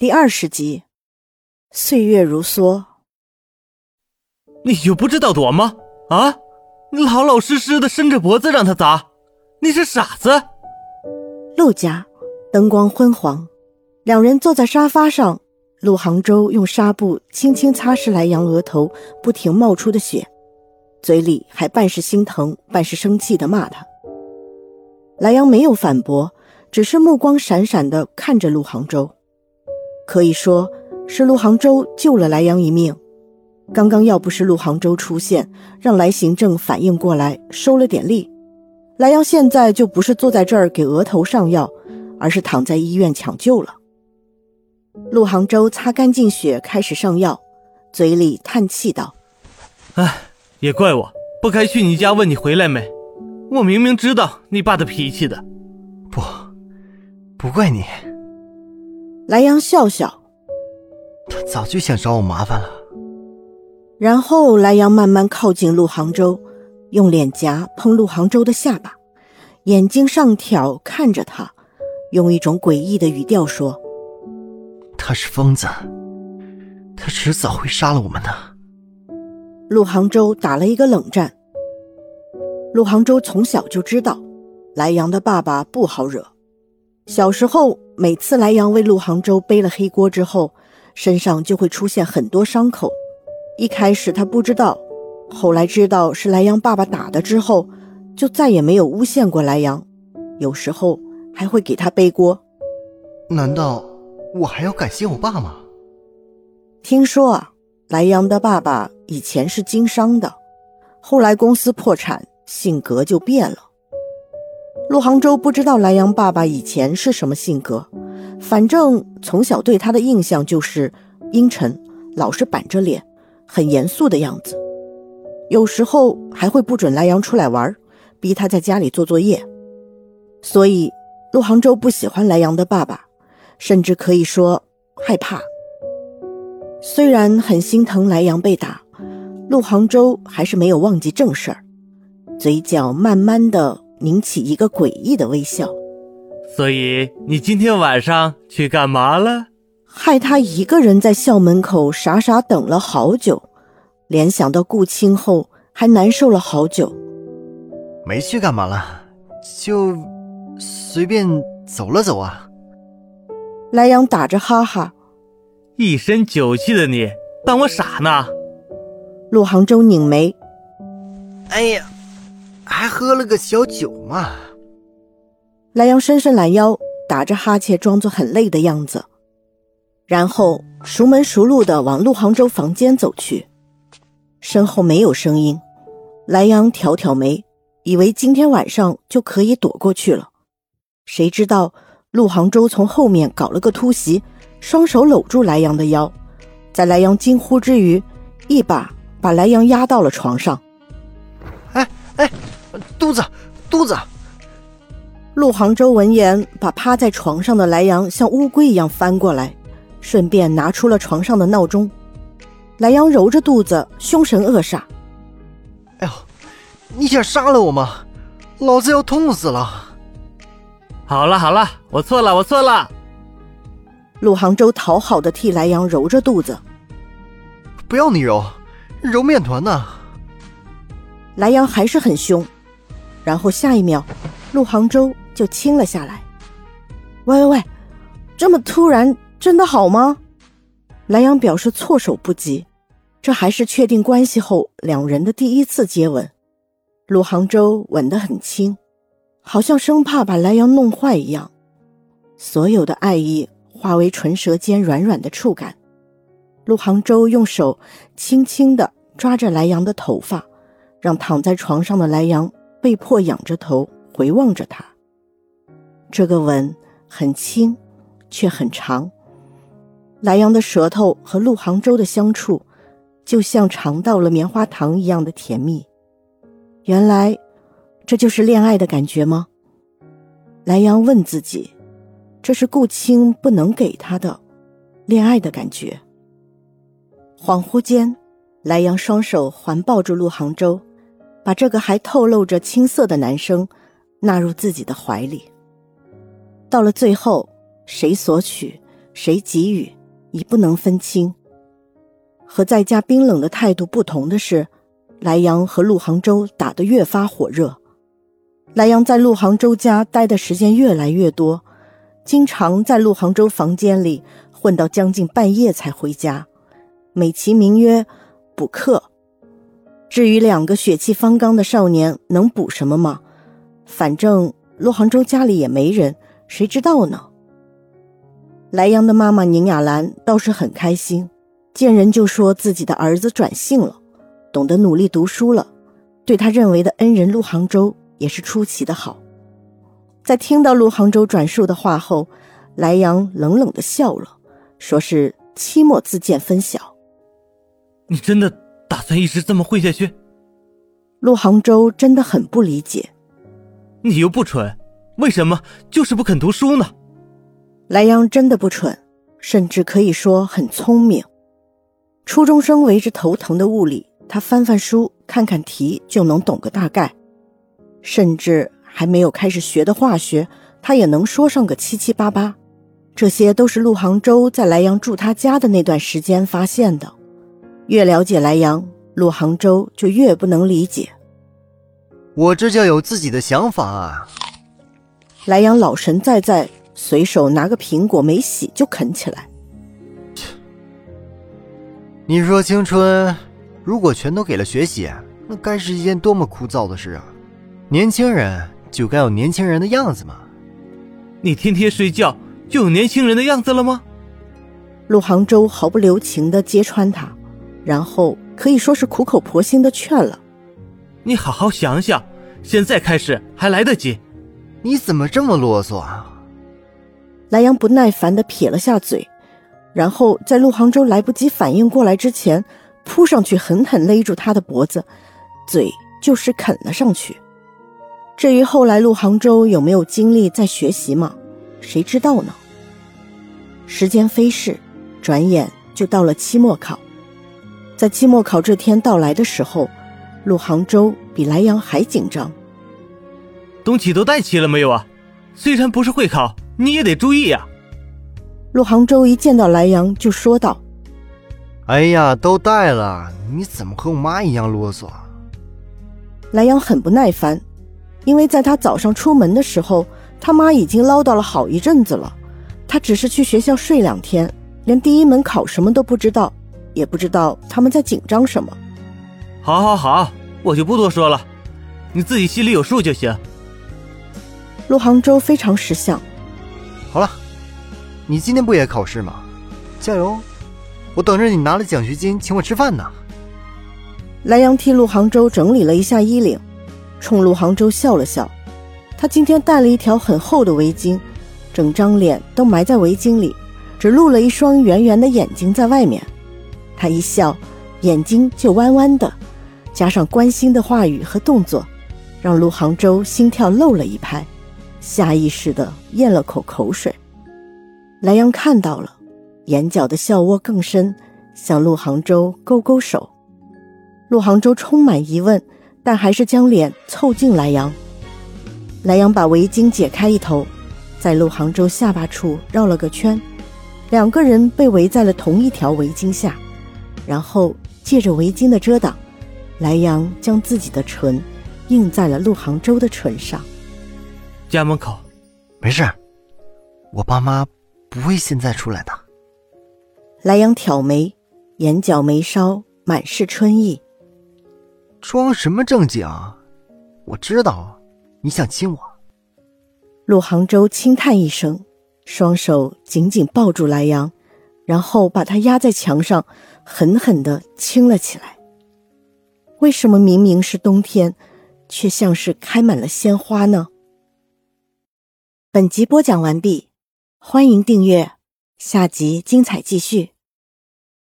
第二十集，岁月如梭。你就不知道躲吗？啊！你老老实实的伸着脖子让他砸，你是傻子。陆家灯光昏黄，两人坐在沙发上。陆杭州用纱布轻轻擦拭莱阳额头不停冒出的血，嘴里还半是心疼半是生气的骂他。莱阳没有反驳，只是目光闪闪的看着陆杭州。可以说是陆杭州救了莱阳一命。刚刚要不是陆杭州出现，让来行正反应过来收了点力，莱阳现在就不是坐在这儿给额头上药，而是躺在医院抢救了。陆杭州擦干净血，开始上药，嘴里叹气道：“哎，也怪我，不该去你家问你回来没。我明明知道你爸的脾气的，不，不怪你。”莱阳笑笑，他早就想找我麻烦了。然后莱阳慢慢靠近陆杭州，用脸颊碰陆杭州的下巴，眼睛上挑看着他，用一种诡异的语调说：“他是疯子，他迟早会杀了我们的。”陆杭州打了一个冷战。陆杭州从小就知道，莱阳的爸爸不好惹。小时候，每次莱阳为陆杭州背了黑锅之后，身上就会出现很多伤口。一开始他不知道，后来知道是莱阳爸爸打的之后，就再也没有诬陷过莱阳。有时候还会给他背锅。难道我还要感谢我爸吗？听说啊，莱阳的爸爸以前是经商的，后来公司破产，性格就变了。陆杭州不知道莱阳爸爸以前是什么性格，反正从小对他的印象就是阴沉，老是板着脸，很严肃的样子。有时候还会不准莱阳出来玩，逼他在家里做作业。所以陆杭州不喜欢莱阳的爸爸，甚至可以说害怕。虽然很心疼莱阳被打，陆杭州还是没有忘记正事儿，嘴角慢慢的。拧起一个诡异的微笑，所以你今天晚上去干嘛了？害他一个人在校门口傻傻等了好久，联想到顾青后还难受了好久。没去干嘛了，就随便走了走啊。莱阳打着哈哈，一身酒气的你，当我傻呢？陆杭州拧眉，哎呀。还喝了个小酒嘛？莱阳伸伸懒腰，打着哈欠，装作很累的样子，然后熟门熟路的往陆杭州房间走去。身后没有声音，莱阳挑挑眉，以为今天晚上就可以躲过去了。谁知道陆杭州从后面搞了个突袭，双手搂住莱阳的腰，在莱阳惊呼之余，一把把莱阳压到了床上。哎哎！肚子，肚子！陆杭州闻言，把趴在床上的莱阳像乌龟一样翻过来，顺便拿出了床上的闹钟。莱阳揉着肚子，凶神恶煞：“哎呦，你想杀了我吗？老子要痛死了！”好了好了，我错了，我错了。陆杭州讨好的替莱阳揉着肚子：“不要你揉，揉面团呢。”莱阳还是很凶。然后下一秒，陆杭州就亲了下来。喂喂喂，这么突然，真的好吗？莱阳表示措手不及。这还是确定关系后两人的第一次接吻。陆杭州吻得很轻，好像生怕把莱阳弄坏一样。所有的爱意化为唇舌间软软的触感。陆杭州用手轻轻地抓着莱阳的头发，让躺在床上的莱阳。被迫仰着头回望着他，这个吻很轻，却很长。莱阳的舌头和陆杭州的相处，就像尝到了棉花糖一样的甜蜜。原来，这就是恋爱的感觉吗？莱阳问自己，这是顾青不能给他的恋爱的感觉。恍惚间，莱阳双手环抱住陆杭州。把这个还透露着青涩的男生纳入自己的怀里。到了最后，谁索取，谁给予，已不能分清。和在家冰冷的态度不同的是，莱阳和陆杭州打得越发火热。莱阳在陆杭州家待的时间越来越多，经常在陆杭州房间里混到将近半夜才回家，美其名曰补课。至于两个血气方刚的少年能补什么吗？反正陆杭州家里也没人，谁知道呢？莱阳的妈妈宁雅兰倒是很开心，见人就说自己的儿子转性了，懂得努力读书了，对他认为的恩人陆杭州也是出奇的好。在听到陆杭州转述的话后，莱阳冷冷的笑了，说是期末自荐分晓。你真的打算一直这么混下去？陆杭州真的很不理解。你又不蠢，为什么就是不肯读书呢？莱阳真的不蠢，甚至可以说很聪明。初中生为之头疼的物理，他翻翻书、看看题就能懂个大概；甚至还没有开始学的化学，他也能说上个七七八八。这些都是陆杭州在莱阳住他家的那段时间发现的。越了解莱阳，陆杭州就越不能理解。我这叫有自己的想法啊！莱阳老神在在。随手拿个苹果没洗就啃起来。你说青春如果全都给了学习，那该是一件多么枯燥的事啊！年轻人就该有年轻人的样子嘛。你天天睡觉就有年轻人的样子了吗？陆杭州毫不留情的揭穿他，然后可以说是苦口婆心的劝了：“你好好想想，现在开始还来得及。”你怎么这么啰嗦啊？莱阳不耐烦的撇了下嘴，然后在陆杭州来不及反应过来之前，扑上去狠狠勒住他的脖子，嘴就是啃了上去。至于后来陆杭州有没有精力再学习嘛，谁知道呢？时间飞逝，转眼就到了期末考。在期末考这天到来的时候，陆杭州比莱阳还紧张。东西都带齐了没有啊？虽然不是会考。你也得注意呀！陆杭州一见到莱阳就说道：“哎呀，都带了，你怎么和我妈一样啰嗦？”莱阳很不耐烦，因为在他早上出门的时候，他妈已经唠叨了好一阵子了。他只是去学校睡两天，连第一门考什么都不知道，也不知道他们在紧张什么。好，好，好，我就不多说了，你自己心里有数就行。陆杭州非常识相。好了，你今天不也考试吗？加油！我等着你拿了奖学金请我吃饭呢。莱阳替陆杭州整理了一下衣领，冲陆杭州笑了笑。他今天戴了一条很厚的围巾，整张脸都埋在围巾里，只露了一双圆圆的眼睛在外面。他一笑，眼睛就弯弯的，加上关心的话语和动作，让陆杭州心跳漏了一拍。下意识的咽了口口水，莱阳看到了，眼角的笑窝更深，向陆杭州勾勾手。陆杭州充满疑问，但还是将脸凑近莱阳。莱阳把围巾解开一头，在陆杭州下巴处绕了个圈，两个人被围在了同一条围巾下，然后借着围巾的遮挡，莱阳将自己的唇印在了陆杭州的唇上。家门口，没事，我爸妈不会现在出来的。莱阳挑眉，眼角眉梢满是春意。装什么正经？我知道你想亲我。陆杭州轻叹一声，双手紧紧抱住莱阳，然后把他压在墙上，狠狠的亲了起来。为什么明明是冬天，却像是开满了鲜花呢？本集播讲完毕，欢迎订阅，下集精彩继续。